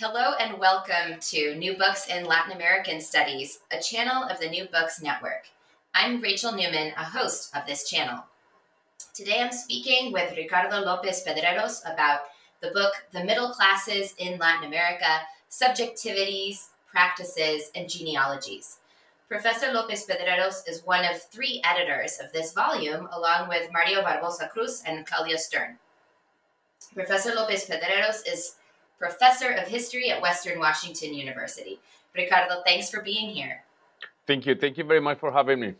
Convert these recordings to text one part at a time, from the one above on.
Hello and welcome to New Books in Latin American Studies, a channel of the New Books Network. I'm Rachel Newman, a host of this channel. Today I'm speaking with Ricardo Lopez Pedreros about the book The Middle Classes in Latin America Subjectivities, Practices, and Genealogies. Professor Lopez Pedreros is one of three editors of this volume, along with Mario Barbosa Cruz and Claudia Stern. Professor Lopez Pedreros is professor of history at Western Washington University. Ricardo, thanks for being here. Thank you. Thank you very much for having me.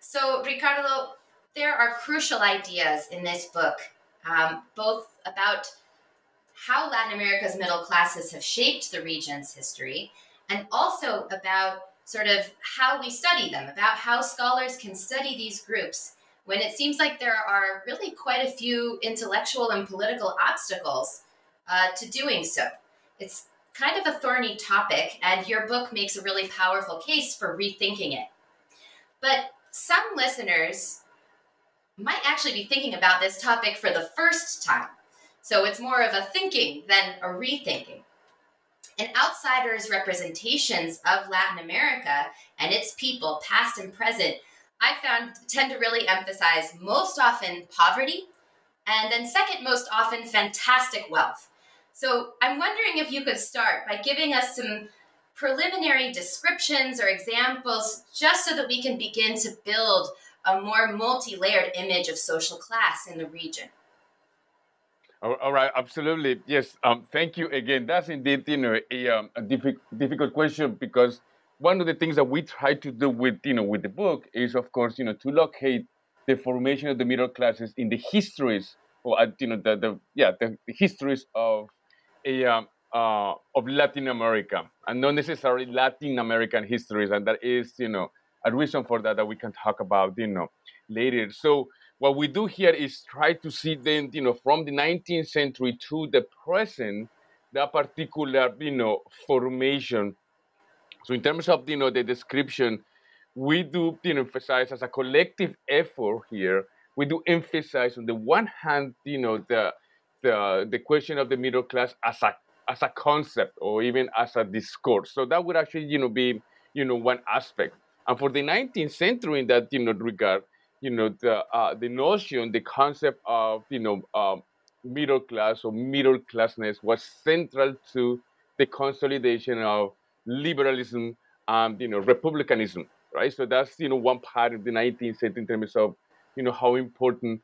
So, Ricardo, there are crucial ideas in this book, um, both about how Latin America's middle classes have shaped the region's history, and also about sort of how we study them, about how scholars can study these groups when it seems like there are really quite a few intellectual and political obstacles uh, to doing so. It's kind of a thorny topic, and your book makes a really powerful case for rethinking it. But some listeners might actually be thinking about this topic for the first time. So it's more of a thinking than a rethinking. An outsider's representations of Latin America and its people, past and present, I found tend to really emphasize most often poverty, and then second most often fantastic wealth. So I'm wondering if you could start by giving us some preliminary descriptions or examples just so that we can begin to build a more multi-layered image of social class in the region. All right, absolutely. Yes, um, thank you again. That's indeed you know a, um, a diffi- difficult question because one of the things that we try to do with you know with the book is of course you know to locate the formation of the middle classes in the histories or you know the, the yeah the, the histories of a, uh, of Latin America, and not necessarily Latin American histories, and that is, you know, a reason for that that we can talk about, you know, later. So what we do here is try to see then, you know, from the 19th century to the present, that particular, you know, formation. So in terms of, you know, the description, we do, you know, emphasize as a collective effort here. We do emphasize on the one hand, you know, the the, the question of the middle class as a as a concept or even as a discourse. So that would actually, you know, be, you know, one aspect. And for the 19th century, in that, you know, regard, you know, the uh, the notion, the concept of, you know, uh, middle class or middle classness was central to the consolidation of liberalism and, you know, republicanism, right? So that's, you know, one part of the 19th century in terms of, you know, how important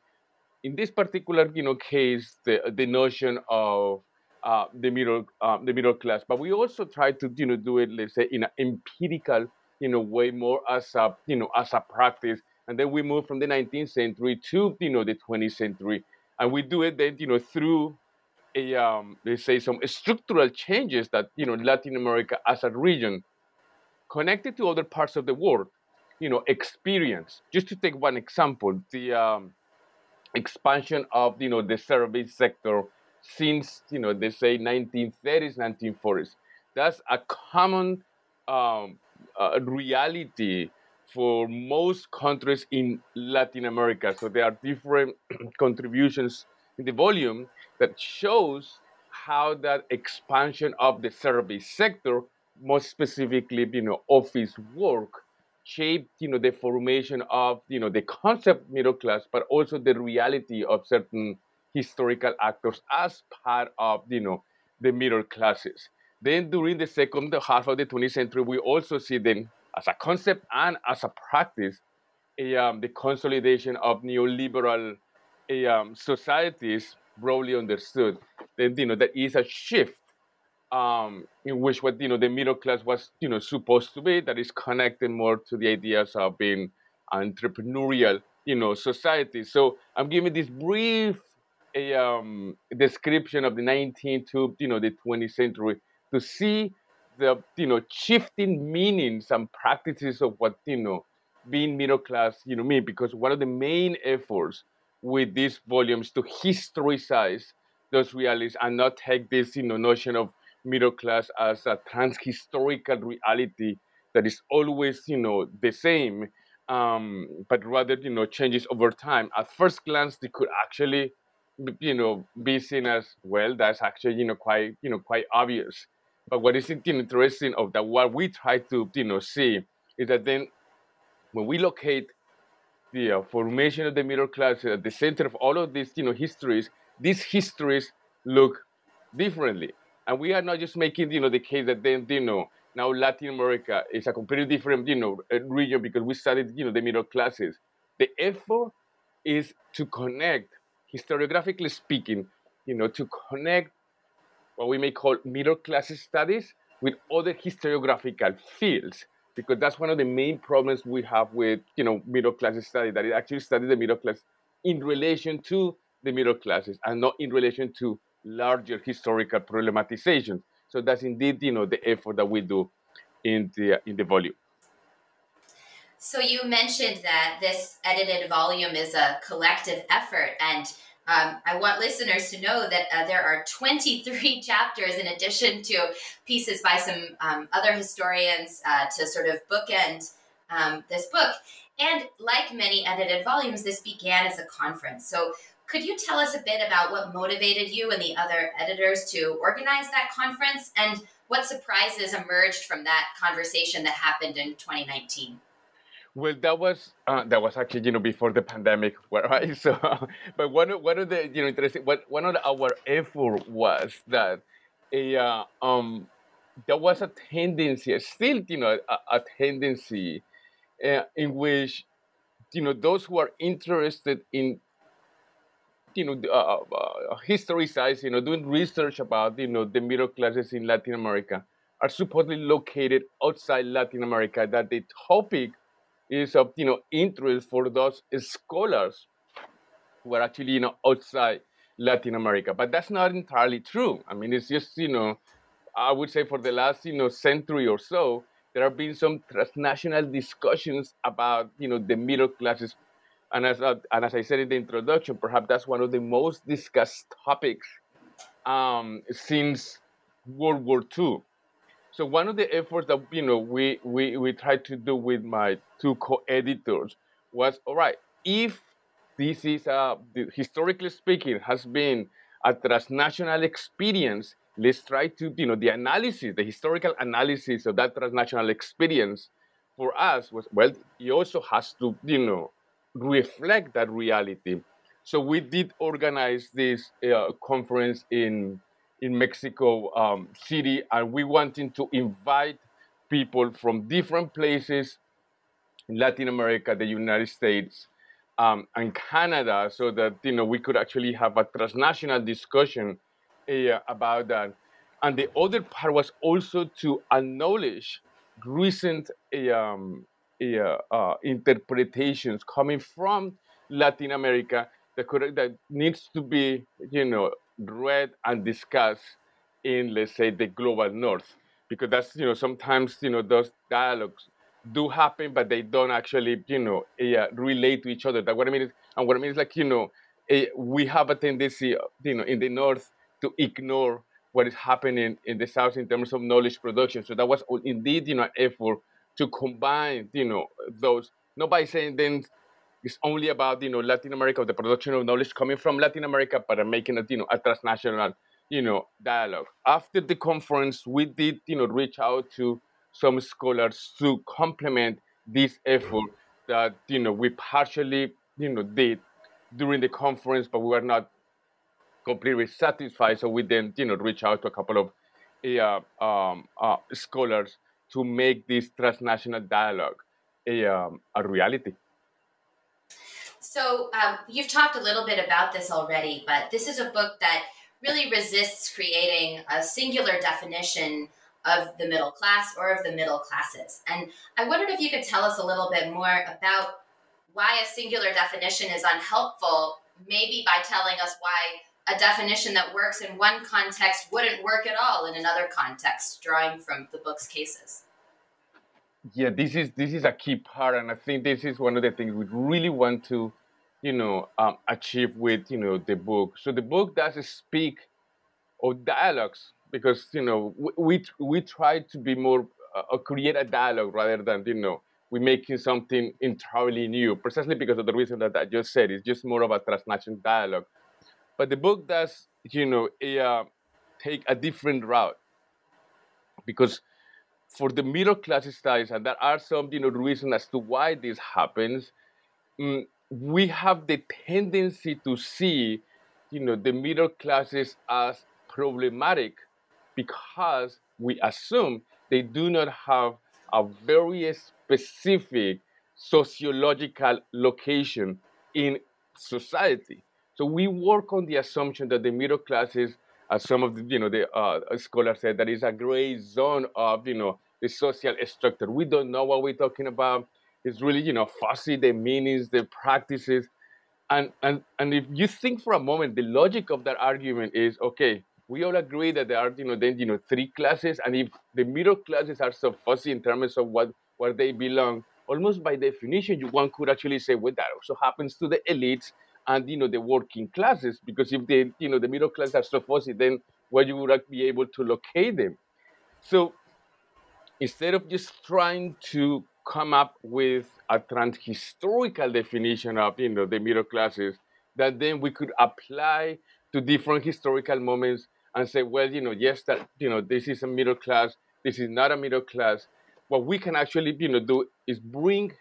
in this particular you know case the the notion of uh, the middle uh, the middle class but we also try to you know do it let's say in an empirical you know way more as a you know as a practice and then we move from the 19th century to you know the 20th century and we do it then you know through a um, let's say some structural changes that you know Latin America as a region connected to other parts of the world you know experience. Just to take one example the um, expansion of you know the service sector since you know they say 1930s, 1940s. That's a common um, uh, reality for most countries in Latin America. So there are different contributions in the volume that shows how that expansion of the service sector, most specifically, you know, office work, shaped, you know, the formation of, you know, the concept middle class, but also the reality of certain historical actors as part of, you know, the middle classes. Then during the second half of the 20th century, we also see then as a concept and as a practice, a, um, the consolidation of neoliberal a, um, societies broadly understood. Then you know there is a shift um, in which what you know the middle class was you know supposed to be that is connected more to the ideas of being entrepreneurial you know society. So I'm giving this brief a um, description of the 19th to you know the 20th century to see the you know shifting meanings and practices of what you know being middle class you know mean because one of the main efforts with these volumes to historicize those realities and not take this you know notion of middle class as a transhistorical reality that is always you know the same um, but rather you know changes over time at first glance they could actually you know be seen as well that's actually you know quite you know quite obvious but what is interesting of that what we try to you know see is that then when we locate the uh, formation of the middle class at the center of all of these you know histories, these histories look differently. And we are not just making you know the case that then you know now Latin America is a completely different you know eh, region because we studied you know the middle classes. The effort is to connect historiographically speaking, you know, to connect what we may call middle class studies with other historiographical fields because that's one of the main problems we have with you know middle class study that it actually studies the middle class in relation to the middle classes and not in relation to larger historical problematization so that's indeed you know the effort that we do in the in the volume so you mentioned that this edited volume is a collective effort and um, I want listeners to know that uh, there are 23 chapters in addition to pieces by some um, other historians uh, to sort of bookend um, this book. And like many edited volumes, this began as a conference. So, could you tell us a bit about what motivated you and the other editors to organize that conference and what surprises emerged from that conversation that happened in 2019? Well, that was uh, that was actually you know before the pandemic, right? So, but one of one of the you know interesting what one of our effort was that a uh, um there was a tendency, still you know a, a tendency uh, in which you know those who are interested in you know uh, uh, historicizing, you know, doing research about you know the middle classes in Latin America are supposedly located outside Latin America. That the topic is of you know interest for those scholars who are actually you know outside Latin America. But that's not entirely true. I mean, it's just you know, I would say for the last you know century or so, there have been some transnational discussions about you know the middle classes. And as, uh, and as I said in the introduction, perhaps that's one of the most discussed topics um, since World War II. So one of the efforts that you know we we we tried to do with my two co-editors was all right if this is a historically speaking has been a transnational experience let's try to you know the analysis the historical analysis of that transnational experience for us was well it also has to you know reflect that reality so we did organize this uh, conference in in Mexico um, City, and we wanted to invite people from different places in Latin America, the United States, um, and Canada, so that you know we could actually have a transnational discussion uh, about that. And the other part was also to acknowledge recent um, interpretations coming from Latin America that could that needs to be you know read and discussed in, let's say, the global north, because that's, you know, sometimes, you know, those dialogues do happen, but they don't actually, you know, uh, relate to each other. That what I mean is, and what I mean is like, you know, uh, we have a tendency, you know, in the north to ignore what is happening in the South in terms of knowledge production. So that was indeed, you know, an effort to combine, you know, those, Nobody saying then it's only about, you know, Latin America, the production of knowledge coming from Latin America, but making it, you know, a transnational, you know, dialogue. After the conference, we did, you know, reach out to some scholars to complement this effort that, you know, we partially, you know, did during the conference, but we were not completely satisfied. So we then, you know, reach out to a couple of uh, um, uh, scholars to make this transnational dialogue a, um, a reality. So um, you've talked a little bit about this already, but this is a book that really resists creating a singular definition of the middle class or of the middle classes. And I wondered if you could tell us a little bit more about why a singular definition is unhelpful, maybe by telling us why a definition that works in one context wouldn't work at all in another context, drawing from the book's cases. Yeah, this is this is a key part, and I think this is one of the things we really want to, you know, um, achieve with you know the book. So the book does speak of dialogues because you know we we, try to be more uh, create a dialogue rather than you know we're making something entirely new, precisely because of the reason that I just said. It's just more of a transnational dialogue but the book does, you know, uh, take a different route because for the middle class studies, and there are some, you know, reasons as to why this happens. Mm, we have the tendency to see, you know, the middle classes as problematic because we assume they do not have a very specific sociological location in society. So we work on the assumption that the middle classes, as some of the you know the uh, scholars said, that is a gray zone of you know the social structure. We don't know what we're talking about. It's really you know fuzzy the meanings, the practices, and and and if you think for a moment, the logic of that argument is okay. We all agree that there are you know then you know three classes, and if the middle classes are so fuzzy in terms of what where they belong, almost by definition, you, one could actually say, well, that also happens to the elites and you know the working classes because if the you know the middle class are so fuzzy then where you would be able to locate them. So instead of just trying to come up with a transhistorical definition of you know the middle classes that then we could apply to different historical moments and say well you know yes that you know this is a middle class this is not a middle class. What we can actually you know do is bring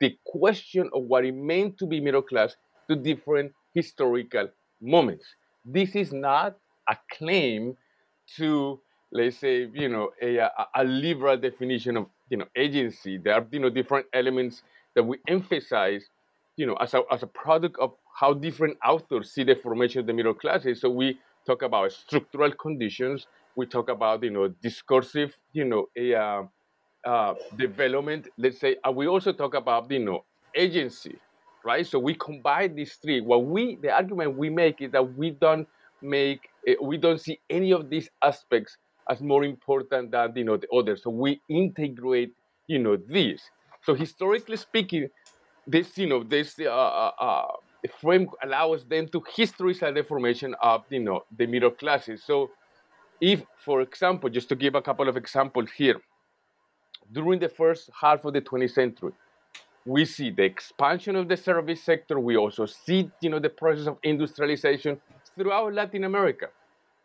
the question of what it meant to be middle class to different historical moments. This is not a claim to, let's say, you know, a, a, liberal definition of, you know, agency. There are, you know, different elements that we emphasize, you know, as a, as a product of how different authors see the formation of the middle classes. So we talk about structural conditions. We talk about, you know, discursive, you know, a uh, uh, development. Let's say, we also talk about, you know, agency right? So we combine these three. What we, the argument we make is that we don't make, eh, we don't see any of these aspects as more important than you know the others. So we integrate, you know, these. So historically speaking, this, you know, this uh, uh, uh, frame allows them to historicize the formation of, you know, the middle classes. So if, for example, just to give a couple of examples here, during the first half of the 20th century, we see the expansion of the service sector. We also see, you know, the process of industrialization throughout Latin America.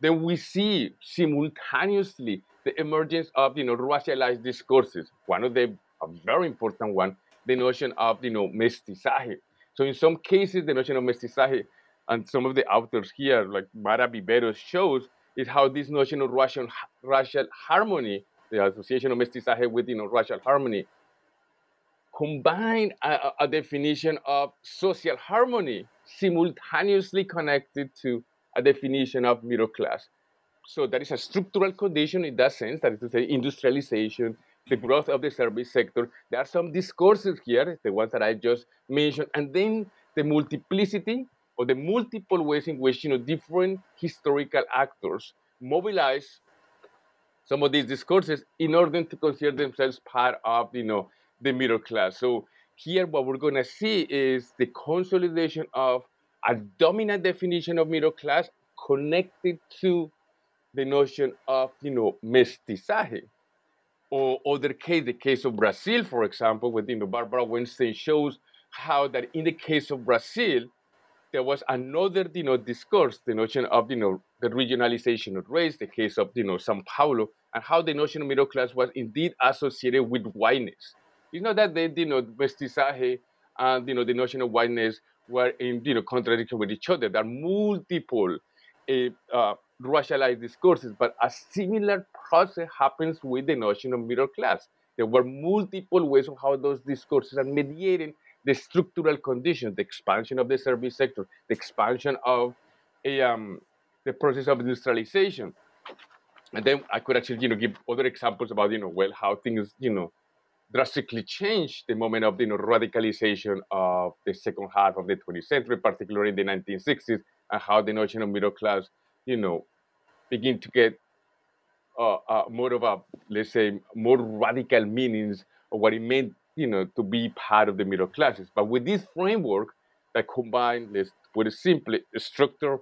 Then we see simultaneously the emergence of, you know, racialized discourses. One of the a very important one, the notion of, you know, mestizaje. So in some cases, the notion of mestizaje, and some of the authors here, like Mara Viveros, shows is how this notion of racial, racial harmony, the association of mestizaje with, you know, racial harmony, combine a, a, definition of social harmony simultaneously connected to a definition of middle class. So that is a structural condition in that sense, that is to say, industrialization, the growth of the service sector. There are some discourses here, the ones that I just mentioned, and then the multiplicity or the multiple ways in which you know different historical actors mobilize some of these discourses in order to consider themselves part of you know the middle class. So here what we're going to see is the consolidation of a dominant definition of middle class connected to the notion of, you know, mestizaje. Or other case, the case of Brazil, for example, with, you know, Barbara Weinstein shows how that in the case of Brazil, there was another, you know, discourse, the notion of, you know, the regionalization of race, the case of, you know, Sao Paulo, and how the notion of middle class was indeed associated with whiteness. It's not that they, you know, mestizaje and, you know, the notion of whiteness were in, you know, contradiction with each other. There are multiple uh, uh, racialized discourses, but a similar process happens with the notion of middle class. There were multiple ways of how those discourses are mediating the structural conditions, the expansion of the service sector, the expansion of a, um, the process of industrialization. And then I could actually, you know, give other examples about, you know, well, how things, you know, drastically changed the moment of, you know, radicalization of the second half of the 20th century, particularly in the 1960s, and how the notion of middle class, you know, begin to get uh, uh, more of a, let's say, more radical meanings of what it meant, you know, to be part of the middle classes. But with this framework that combines this with a simple structure,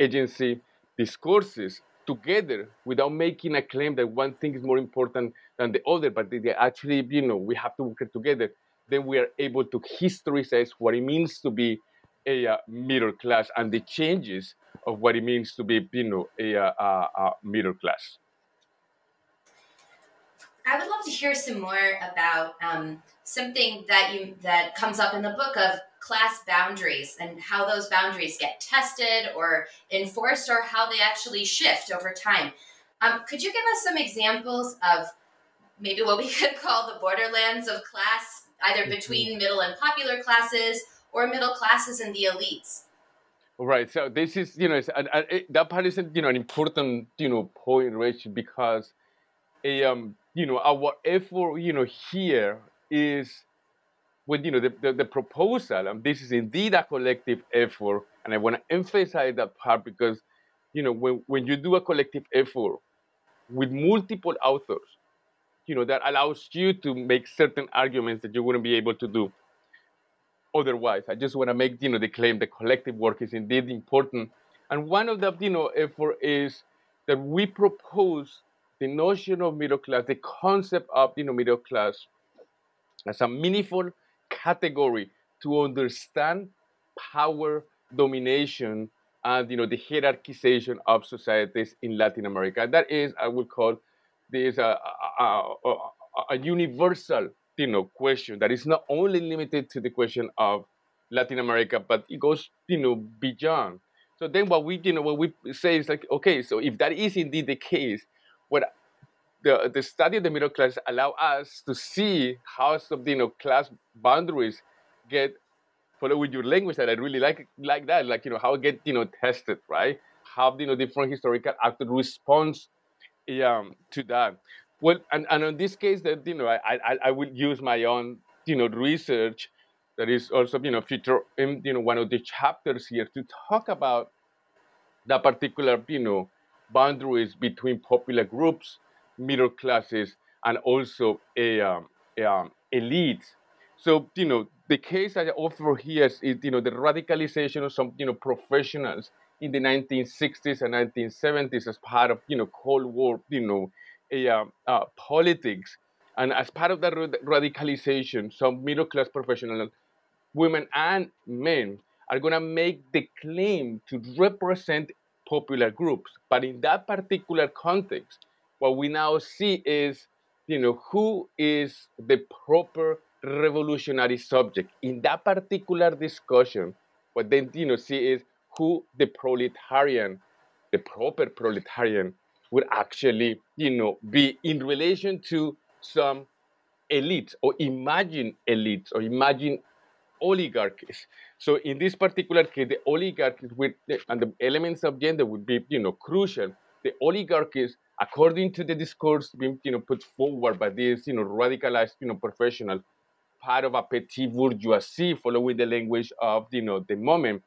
agency, discourses together without making a claim that one thing is more important than the other, but they actually, you know, we have to work together, then we are able to historicize what it means to be a uh, middle class and the changes of what it means to be, you know, a, a, a middle class. I would love to hear some more about um, something that you that comes up in the book of class boundaries and how those boundaries get tested or enforced or how they actually shift over time. Um, could you give us some examples of maybe what we could call the borderlands of class, either mm-hmm. between middle and popular classes or middle classes and the elites? Right. So this is, you know, that part is, you know, an important, you know, point, Rachel, because a, um, you know, our effort, you know, here is with, you know, the, the, the proposal, and this is indeed a collective effort, and I want to emphasize that part because, you know, when, when you do a collective effort with multiple authors, you know, that allows you to make certain arguments that you wouldn't be able to do otherwise. I just want to make, you know, the claim that collective work is indeed important. And one of the, you know, effort is that we propose the notion of middle class, the concept of, you know, middle class as a meaningful category to understand power, domination, and, you know, the hierarchization of societies in Latin America. That is, I would call this a, a, a, a universal you know question that is not only limited to the question of Latin America, but it goes you know beyond. So then what we you know what we say is like okay, so if that is indeed the case, what the the study of the middle class allow us to see how some you know class boundaries get follow with your language that I really like like that like you know how get you know tested right? How you know different historical actors response um, to that. Well, and, and in this case, that you know, I, I I will use my own you know research that is also you know feature in you know one of the chapters here to talk about the particular you know boundaries between popular groups, middle classes, and also a, um, a um, elites. So you know the case I offer here is you know the radicalization of some you know professionals in the 1960s and 1970s as part of you know Cold War you know uh, uh, politics. And as part of that radicalization, some middle class professionals, women and men, are going to make the claim to represent popular groups. But in that particular context, what we now see is, you know, who is the proper revolutionary subject. In that particular discussion, what then, you know, see is who the proletarian, the proper proletarian would actually, you know, be in relation to some elites or imagine elites or imagine oligarchies. So in this particular case, the oligarchies with and the elements of gender would be, you know, crucial. The oligarchies, according to the discourse being, you know, put forward by this you know, radicalized, you know, professionals, part of a petit bourgeoisie, following the language of, you know, the moment,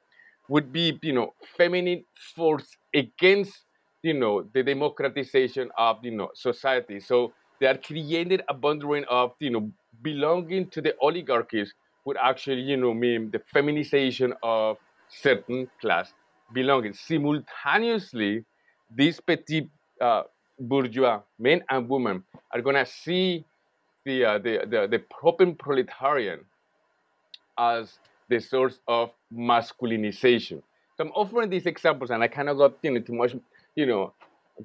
would be, you know, feminine force against you know, the democratization of, you know, society. So they are created a boundary of, you know, belonging to the oligarchies would actually, you know, mean the feminization of certain class belonging. Simultaneously, these petit uh, bourgeois men and women are going to see the, uh, the, the, the proletarian as the source of masculinization. So I'm offering these examples, and I cannot go you know, too much, you know,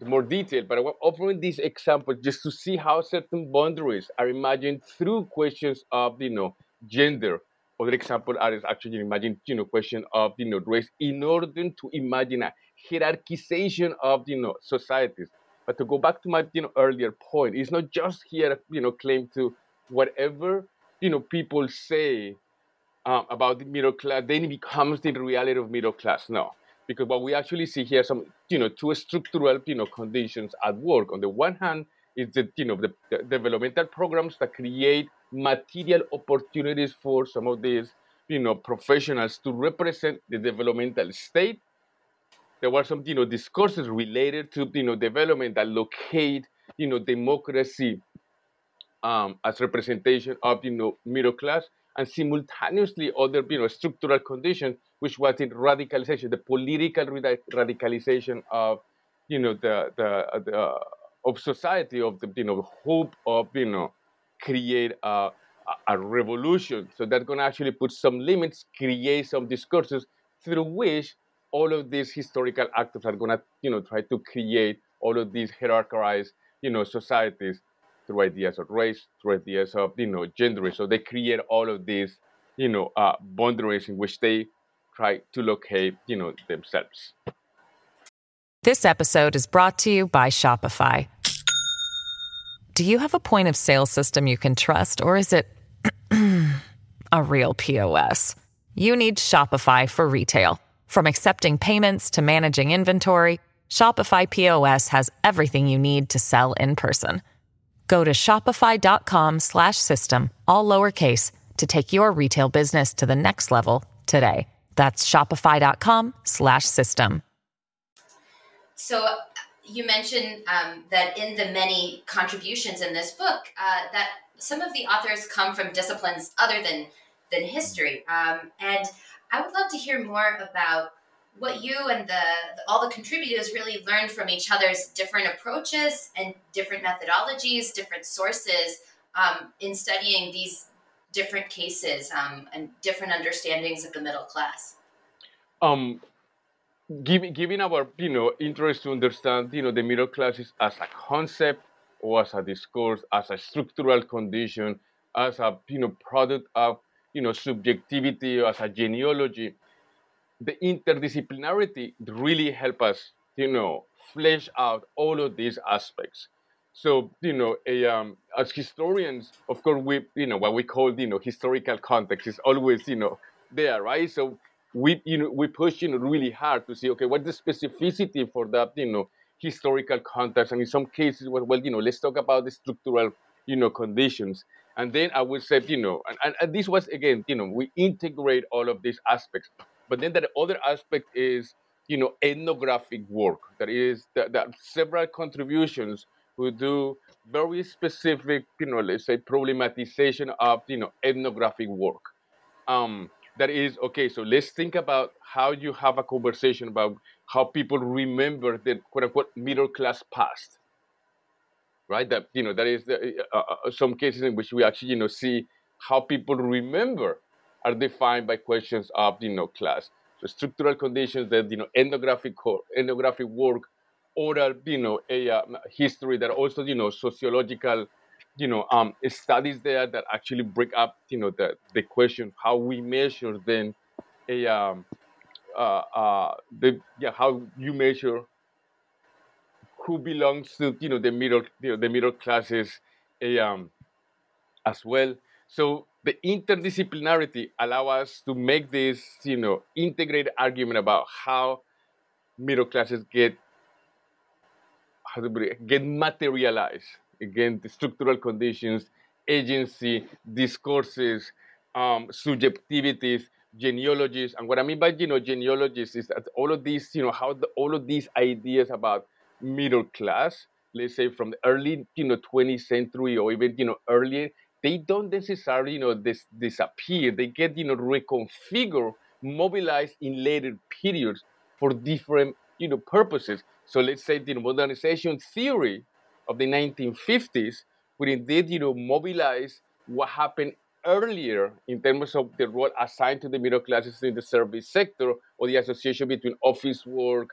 more detail, but I'm offering these examples just to see how certain boundaries are imagined through questions of, you know, gender. Other example are actually imagine, you know, question of, you know, race in order to imagine a hierarchization of, you know, societies. But to go back to my, you know, earlier point, it's not just here, you know, claim to whatever, you know, people say um, about the middle class, then it becomes the reality of middle class. No, because what we actually see here some, you know, two structural, you know, conditions at work. On the one hand, is the, you know, the, the developmental programs that create material opportunities for some of these, you know, professionals to represent the developmental state. There were some, you know, discourses related to, you know, development that locate, you know, democracy um, as representation of, you know, middle class and simultaneously other you know, structural conditions, which was in radicalization, the political radicalization of you know the the, the uh, of society of the you know hope of you know create a, a revolution. So that's going to actually put some limits, create some discourses through which all of these historical actors are going to you know try to create all of these hierarchized you know societies through ideas of race, through ideas of you know gender. So they create all of these you know uh, boundaries in which they try to locate you know themselves. This episode is brought to you by Shopify. Do you have a point of sale system you can trust, or is it a real POS? You need Shopify for retail. From accepting payments to managing inventory, Shopify POS has everything you need to sell in person. Go to shopify.com slash system, all lowercase, to take your retail business to the next level today. That's shopify.com slash system. So you mentioned um, that in the many contributions in this book, uh, that some of the authors come from disciplines other than, than history. Um, and I would love to hear more about what you and the, the, all the contributors really learned from each other's different approaches and different methodologies, different sources um, in studying these different cases um, and different understandings of the middle class. Um, given, our you know interest to understand you know the middle classes as a concept or as a discourse, as a structural condition, as a you know product of you know subjectivity, as a genealogy the interdisciplinarity really help us, you know, flesh out all of these aspects. So, you know, a, um, as historians, of course, we, you know, what we call, you know, historical context is always, you know, there, right? So we, you know, we push, you know, really hard to see, okay, what's the specificity for that, you know, historical context? And in some cases, well, well you know, let's talk about the structural, you know, conditions. And then I would say, you know, and, and this was, again, you know, we integrate all of these aspects. But then the other aspect is, you know, ethnographic work. That is, that, that several contributions who do very specific, you know, let's say problematization of, you know, ethnographic work. Um, that is okay. So let's think about how you have a conversation about how people remember the quote unquote middle class past, right? That you know that is the, uh, uh, some cases in which we actually you know see how people remember are defined by questions of you know class. So structural conditions that you know ethnographic ethnographic work, oral you know a uh, history that also you know sociological you know um, studies there that actually break up you know the the question how we measure then a um, uh, uh, the yeah how you measure who belongs to you know the middle you know, the middle classes um, as well. So the interdisciplinarity allow us to make this, you know, integrated argument about how middle classes get how to it, get materialized. Again, the structural conditions, agency, discourses, um, subjectivities, genealogies. And what I mean by you know genealogies is that all of these, you know, how the, all of these ideas about middle class, let's say from the early, you know, 20th century or even you know earlier, they don't necessarily, you know, dis- disappear. They get, you know, reconfigured, mobilized in later periods for different you know purposes. So let's say the modernization theory of the 1950s would indeed you know mobilize what happened earlier in terms of the role assigned to the middle classes in the service sector or the association between office work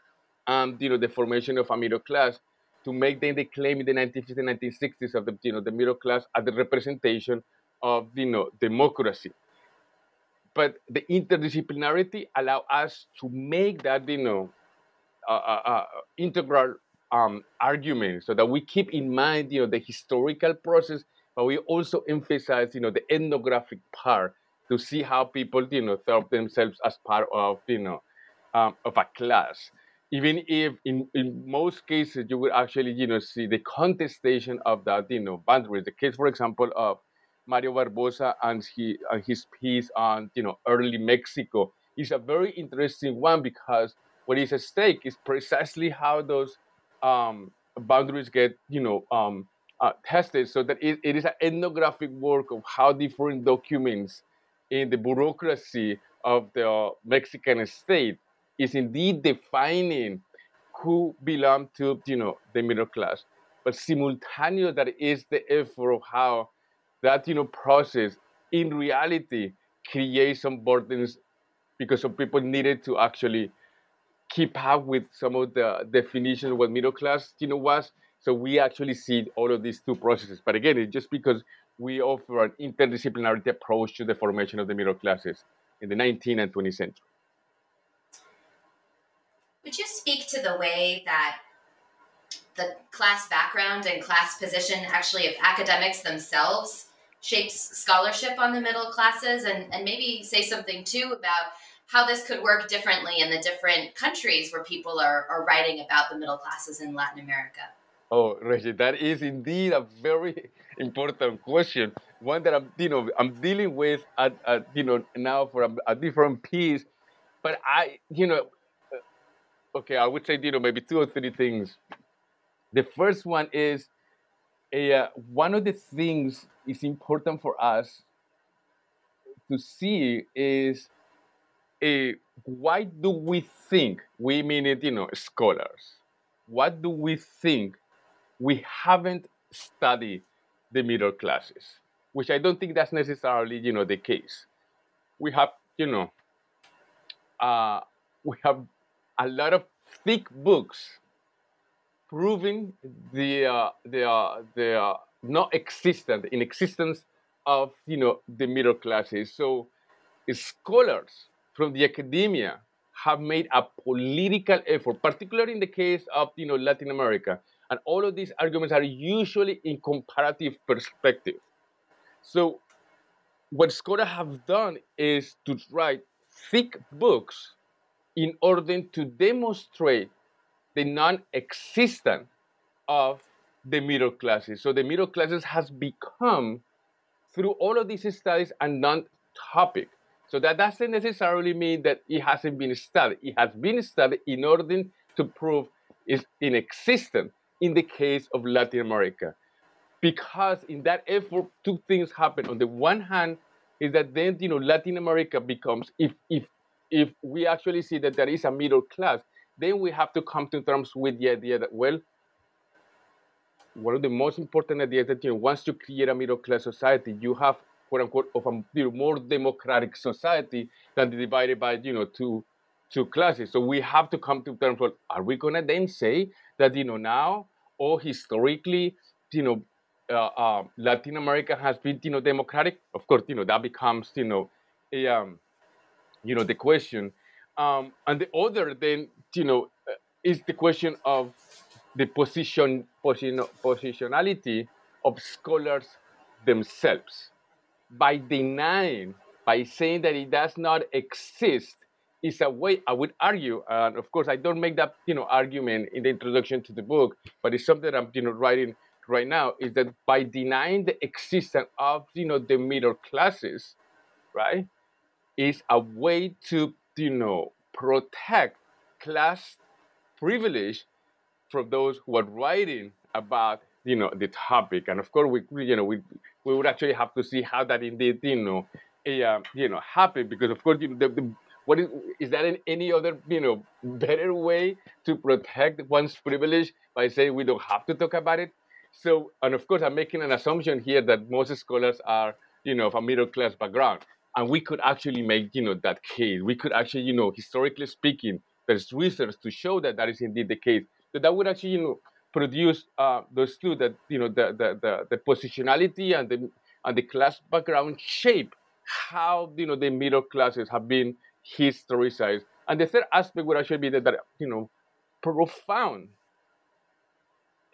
and you know the formation of a middle class to make then the claim in the 1950s and 1960s of the you know the middle class as the representation of you know democracy. But the interdisciplinarity allow us to make that you know uh, uh, integral um, argument so that we keep in mind you know the historical process but we also emphasize you know the ethnographic part to see how people you know thought themselves as part of you know um, of a class even if in, in most cases you will actually you know see the contestation of that you know boundaries. The case for example of Mario Barbosa and, he, and his piece on you know early Mexico is a very interesting one because what is at stake is precisely how those um, boundaries get you know um, uh, tested. So that it, it is an ethnographic work of how different documents in the bureaucracy of the Mexican state is indeed defining who belong to you know the middle class. But simultaneous that is the effort of how that you know process in reality creates some burdens because some people needed to actually keep up with some of the definitions of what middle class you know was. So we actually see all of these two processes. But again it's just because we offer an interdisciplinarity approach to the formation of the middle classes in the 19th and 20th century would you speak to the way that the class background and class position actually of academics themselves shapes scholarship on the middle classes and, and maybe say something too about how this could work differently in the different countries where people are, are writing about the middle classes in Latin America? Oh, Reggie, that is indeed a very important question. One that I'm, you know, I'm dealing with, at, at you know, now for a, a, different piece. But I, you know, okay, I would say, you know, maybe two or three things. The first one is a, uh, one of the things is important for us to see is a, why do we think we mean it you know scholars what do we think we haven't studied the middle classes which i don't think that's necessarily you know the case we have you know uh, we have a lot of thick books proving the uh, the uh, the uh, not existent in existence of you know the middle classes. So scholars from the academia have made a political effort, particularly in the case of you know Latin America, and all of these arguments are usually in comparative perspective. So what scholars have done is to write thick books in order to demonstrate the non-existence of the middle classes. So the middle classes has become, through all of these studies, a non-topic. So that doesn't necessarily mean that it hasn't been studied. It has been studied in order to prove it's inexistent in the case of Latin America. Because in that effort, two things happen. On the one hand, is that then you know Latin America becomes if if if we actually see that there is a middle class, then we have to come to terms with the idea that well, one of the most important ideas that you know, once you create a middle class society, you have quote unquote of a more democratic society than the divided by you know two two classes. So we have to come to terms with are we gonna then say that you know now or historically you know uh, uh, Latin America has been you know democratic? Of course, you know that becomes you know a um, you know the question. Um, and the other then you know uh, is the question of the position, position positionality of scholars themselves by denying by saying that it does not exist is a way i would argue and of course i don't make that you know argument in the introduction to the book but it's something i'm you know writing right now is that by denying the existence of you know the middle classes right is a way to you know protect class privilege from those who are writing about you know the topic and of course we you know we we would actually have to see how that indeed you know uh, you know happen because of course you know, the, the, what is, is that in any other, you know, better way to protect one's privilege by saying we don't have to talk about it? So, and of course, I'm making an assumption here that most scholars are, you know, of a middle class background. And we could actually make, you know, that case. We could actually, you know, historically speaking, there's research to show that that is indeed the case. That that would actually, you know, produce uh, those two that, you know, the, the, the, the positionality and the, and the class background shape how, you know, the middle classes have been historicized. And the third aspect would actually be that, that you know, profound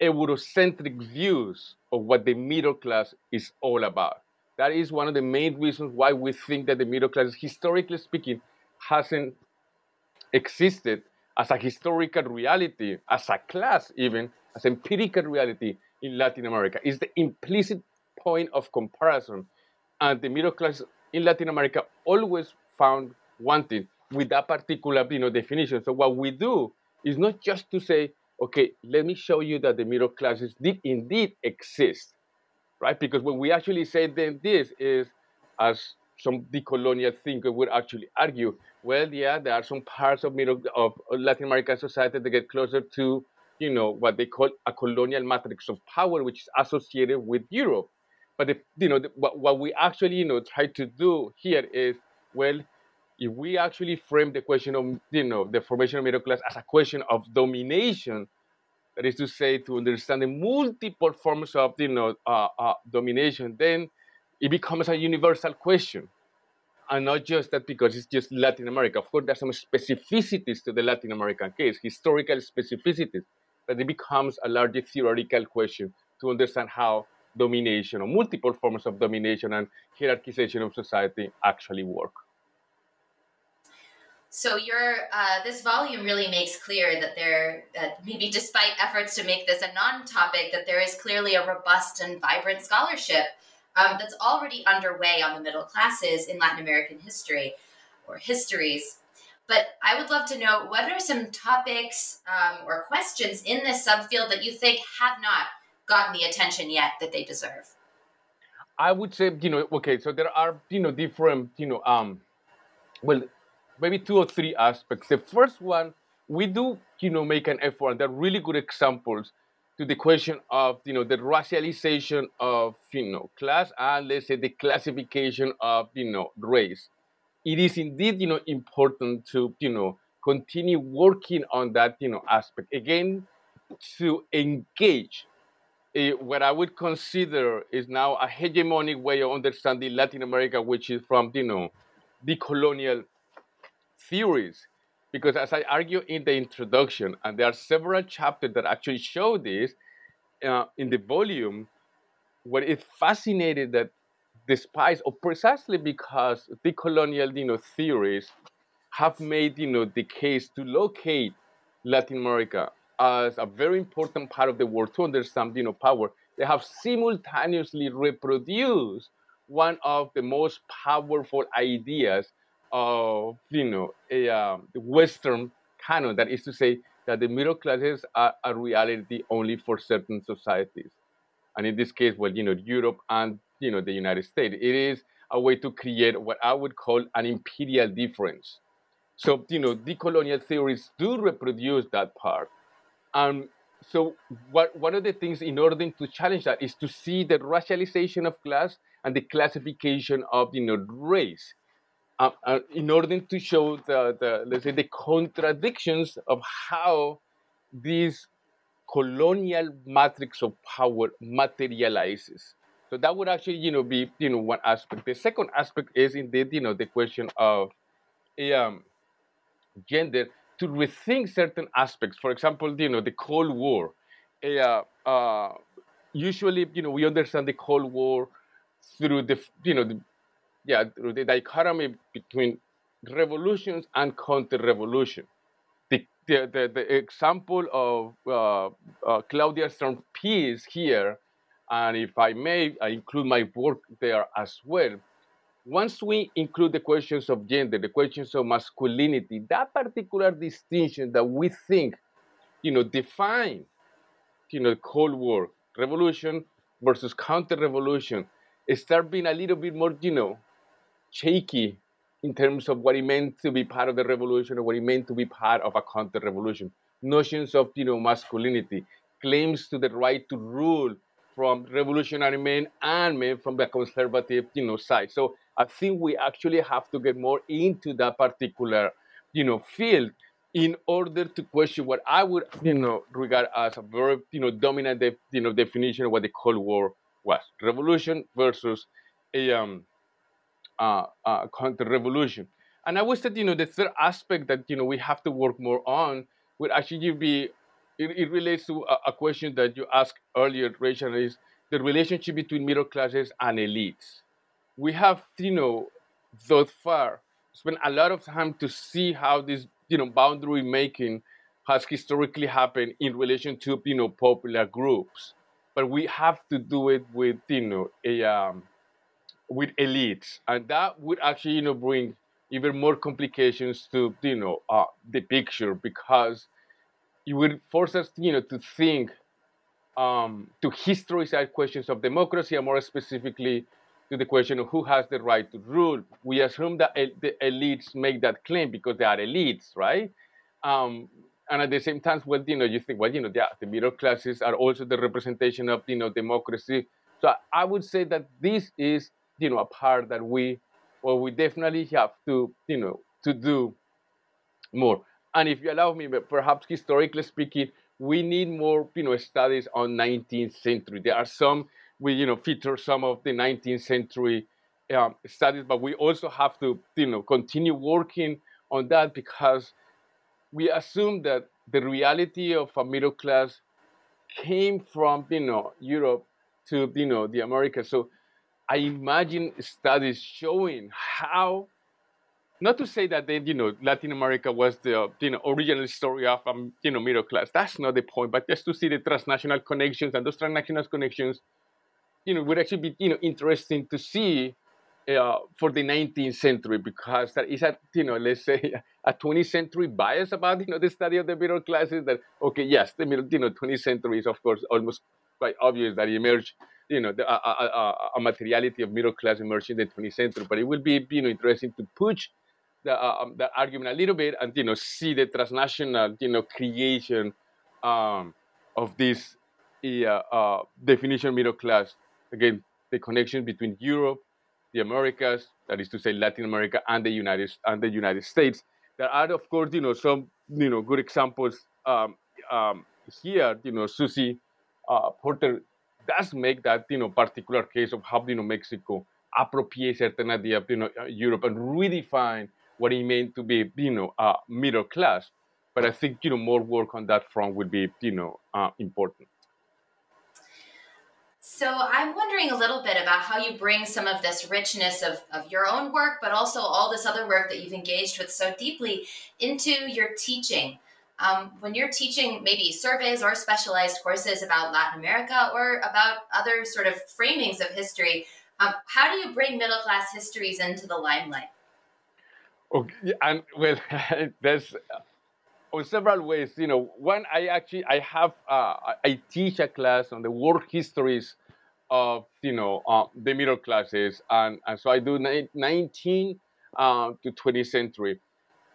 Eurocentric views of what the middle class is all about. That is one of the main reasons why we think that the middle class, historically speaking, hasn't existed as a historical reality, as a class, even as empirical reality in Latin America. Is the implicit point of comparison. And the middle class in Latin America always found wanting with that particular you know, definition. So what we do is not just to say, okay, let me show you that the middle classes did indeed exist, right? Because when we actually say then this is, as some decolonial thinker would actually argue, well, yeah, there are some parts of middle of Latin American society that get closer to, you know, what they call a colonial matrix of power, which is associated with Europe. But the, you know, the, what, what we actually, you know, try to do here is, well, if we actually frame the question of you know the formation of middle class as a question of domination, that is to say, to understand the multiple forms of you know uh, uh, domination, then it becomes a universal question, and not just that because it's just Latin America. Of course, there's some specificities to the Latin American case, historical specificities, but it becomes a larger theoretical question to understand how domination or multiple forms of domination and hierarchization of society actually work. So your uh, this volume really makes clear that there, that maybe despite efforts to make this a non-topic, that there is clearly a robust and vibrant scholarship um, that's already underway on the middle classes in Latin American history or histories. But I would love to know what are some topics um, or questions in this subfield that you think have not gotten the attention yet that they deserve. I would say, you know, okay, so there are, you know, different, you know, um, well, maybe two or three aspects. The first one, we do, you know, make an effort, they're really good examples to the question of, you know, the racialization of, you know, class and let's say the classification of, you know, race. It is indeed, you know, important to, you know, continue working on that, you know, aspect. Again, to engage a, what I would consider is now a hegemonic way of understanding Latin America, which is from, you know, the colonial theories. Because as I argue in the introduction, and there are several chapters that actually show this uh, in the volume, what is fascinating that despite, or precisely because the colonial you know, theories have made you know, the case to locate Latin America as a very important part of the world to understand you know, power, they have simultaneously reproduced one of the most powerful ideas of you know a um, Western canon. That is to say that the middle classes are a reality only for certain societies, and in this case, well, you know, Europe and you know the United States. It is a way to create what I would call an imperial difference. So you know, decolonial theories do reproduce that part, and so what, one of the things in order to challenge that is to see the racialization of class and the classification of you know race uh, uh, in order to show the, the, let's say, the contradictions of how this colonial matrix of power materializes. So that would actually, you know, be, you know, one aspect. The second aspect is indeed, you know, the question of um, gender to rethink certain aspects. For example, you know, the Cold War. Uh, uh, usually, you know, we understand the Cold War through the, you know, the yeah, the dichotomy between revolutions and counter-revolution. The, the, the, the, example of uh, uh, Claudia Stern piece here, and if I may, I include my work there as well. Once we include the questions of gender, the questions of masculinity, that particular distinction that we think, you know, define, you know, Cold War revolution versus counter-revolution, start being a little bit more, you know, shaky in terms of what it meant to be part of the revolution or what it meant to be part of a counter-revolution. Notions of you know masculinity, claims to the right to rule from revolutionary men and men from the conservative you know side. So I think we actually have to get more into that particular you know field in order to question what I would you know regard as a very you know dominant de- you know definition of what the Cold War was: revolution versus a um, uh, uh, counter-revolution. And I would say, you know, the third aspect that you know we have to work more on would actually be it, it relates to a, a, question that you asked earlier, Rachel, is the relationship between middle classes and elites. We have, you know, thus far spent a lot of time to see how this, you know, boundary making has historically happened in relation to, you know, popular groups. But we have to do it with, you know, a um, with elites, and that would actually, you know, bring even more complications to, you know, uh, the picture because it would force us, you know, to think, um, to historicize questions of democracy, and more specifically, to the question of who has the right to rule. We assume that the elites make that claim because they are elites, right? Um, and at the same time, well, you know, you think, well, you know, the, the middle classes are also the representation of, you know, democracy. So I would say that this is you know a part that we well we definitely have to you know to do more and if you allow me perhaps historically speaking we need more you know studies on 19th century there are some we you know feature some of the 19th century um, studies but we also have to you know continue working on that because we assume that the reality of a middle class came from you know Europe to you know the Americas. So I imagine studies showing how, not to say that you know, Latin America was the you know original story of um, you know middle class. That's not the point, but just to see the transnational connections and those transnational connections, you know, would actually be you know interesting to see uh, for the 19th century because that is a you know let's say a 20th century bias about you know the study of the middle classes that okay yes the middle you know 20th century is of course almost quite obvious that emerged you know, the, a, a, a, materiality of middle class emerging in the 20th century. But it will be, you know, interesting to push the, uh, um, the argument a little bit and, you know, see the transnational, you know, creation um, of this uh, uh, definition middle class. Again, the connection between Europe, the Americas, that is to say Latin America and the United and the United States. There are, of course, you know, some you know good examples um, um, here. You know, Susie uh, Porter does make that you know particular case of how you know Mexico appropriate certain idea of you know uh, Europe and redefine what it meant to be you know uh, middle class. But I think you know more work on that front would be you know uh, important. So I'm wondering a little bit about how you bring some of this richness of, of your own work, but also all this other work that you've engaged with so deeply into your teaching. Um, when you're teaching maybe surveys or specialized courses about Latin America or about other sort of framings of history, um, how do you bring middle class histories into the limelight? Okay, and well, there's uh, several ways. You know, one I actually I have uh, I teach a class on the work histories of you know uh, the middle classes, and, and so I do 19 uh, to 20th century.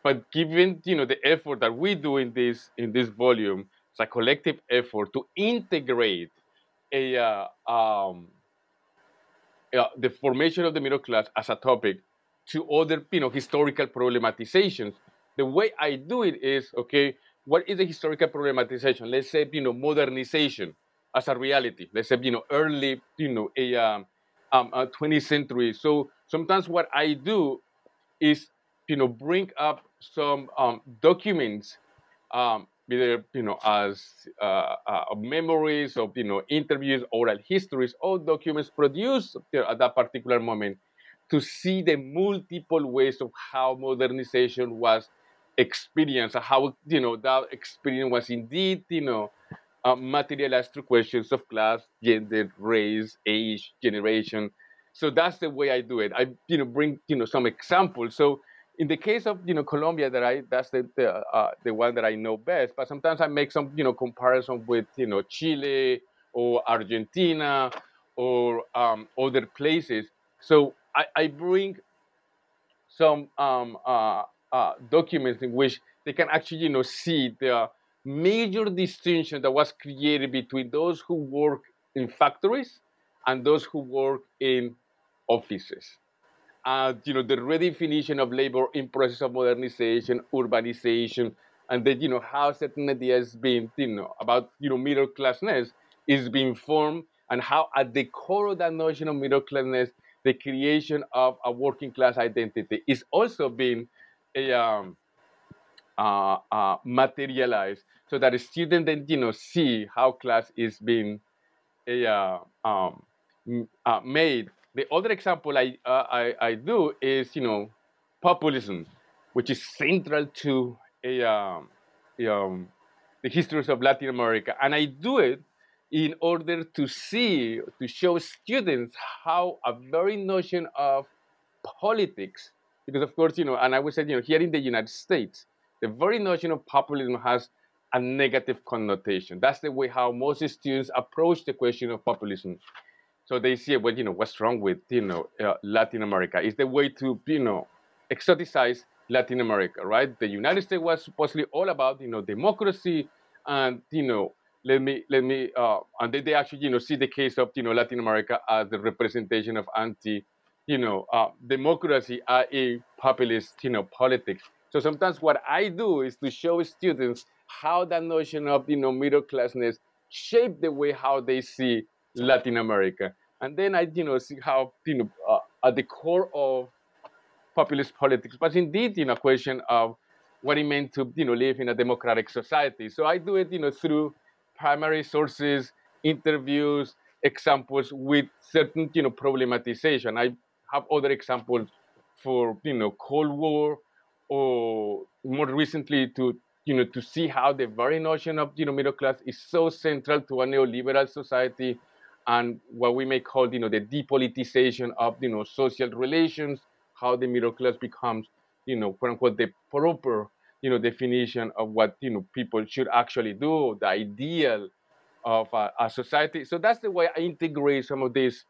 But given you know the effort that we do in this in this volume, it's a collective effort to integrate a uh, um, uh, the formation of the middle class as a topic to other you know historical problematizations. The way I do it is okay. What is the historical problematization? Let's say you know modernization as a reality. Let's say you know early you know a um, um, 20th century. So sometimes what I do is you know bring up some um, documents, um, either you know as uh, uh, memories of you know interviews, oral histories, or documents produced at that particular moment, to see the multiple ways of how modernization was experienced, how you know that experience was indeed you know. Uh, materialized through questions of class, gender, race, age, generation. So that's the way I do it. I, you know, bring you know some examples. So in the case of you know Colombia, that I that's the the, uh, the one that I know best. But sometimes I make some you know comparison with you know Chile or Argentina or um, other places. So I, I bring some um, uh, uh, documents in which they can actually, you know, see the major distinction that was created between those who work in factories and those who work in offices. And you know, the redefinition of labor in process of modernization, urbanization, and that you know how certain ideas being you know about you know middle classness is being formed, and how at the core of that notion of middle classness, the creation of a working class identity is also being a, um, uh, uh, materialized, so that the student then you know see how class is being uh, um, uh, made. The other example I, uh, I, I do is you know populism, which is central to a, um, um, the histories of Latin America, and I do it in order to see to show students how a very notion of politics, because of course you know, and I would say you know here in the United States, the very notion of populism has a negative connotation. That's the way how most students approach the question of populism. So they see, well, you know, what's wrong with you know uh, Latin America? Is the way to you know exoticize Latin America, right? The United States was supposedly all about you know democracy and you know let me let me uh, and they, they actually you know see the case of you know Latin America as the representation of anti you know uh, democracy, i.e. populist you know politics. So sometimes what I do is to show students how that notion of you know middle classness shape the way how they see Latin America, and then I you know see how you know uh, at the core of populist politics, but indeed in a question of what it meant to you know live in a democratic society. So I do it you know through primary sources, interviews, examples with certain you know problematization. I have other examples for you know Cold War or more recently to you know to see how the very notion of you know middle class is so central to a neoliberal society and what we may call you know the depoliticization of you know social relations how the middle class becomes you know quote unquote the proper you know definition of what you know people should actually do the ideal of a, a society. So that's the way i integrate some of these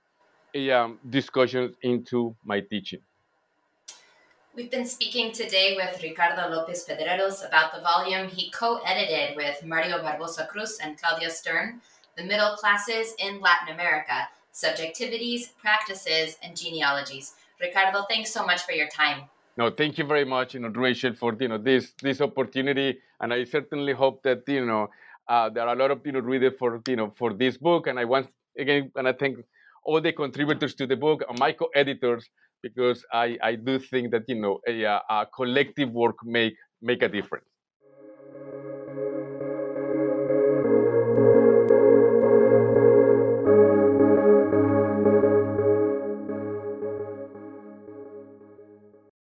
um, discussions into my teaching. We've been speaking today with Ricardo Lopez Pedreros about the volume he co edited with Mario Barbosa Cruz and Claudia Stern, The Middle Classes in Latin America Subjectivities, Practices, and Genealogies. Ricardo, thanks so much for your time. No, thank you very much, you know, Rachel, for you know this this opportunity, and I certainly hope that you know uh, there are a lot of you know readers for you know for this book, and I want again, and I thank all the contributors to the book and my co-editors because I, I do think that you know a, a collective work make make a difference.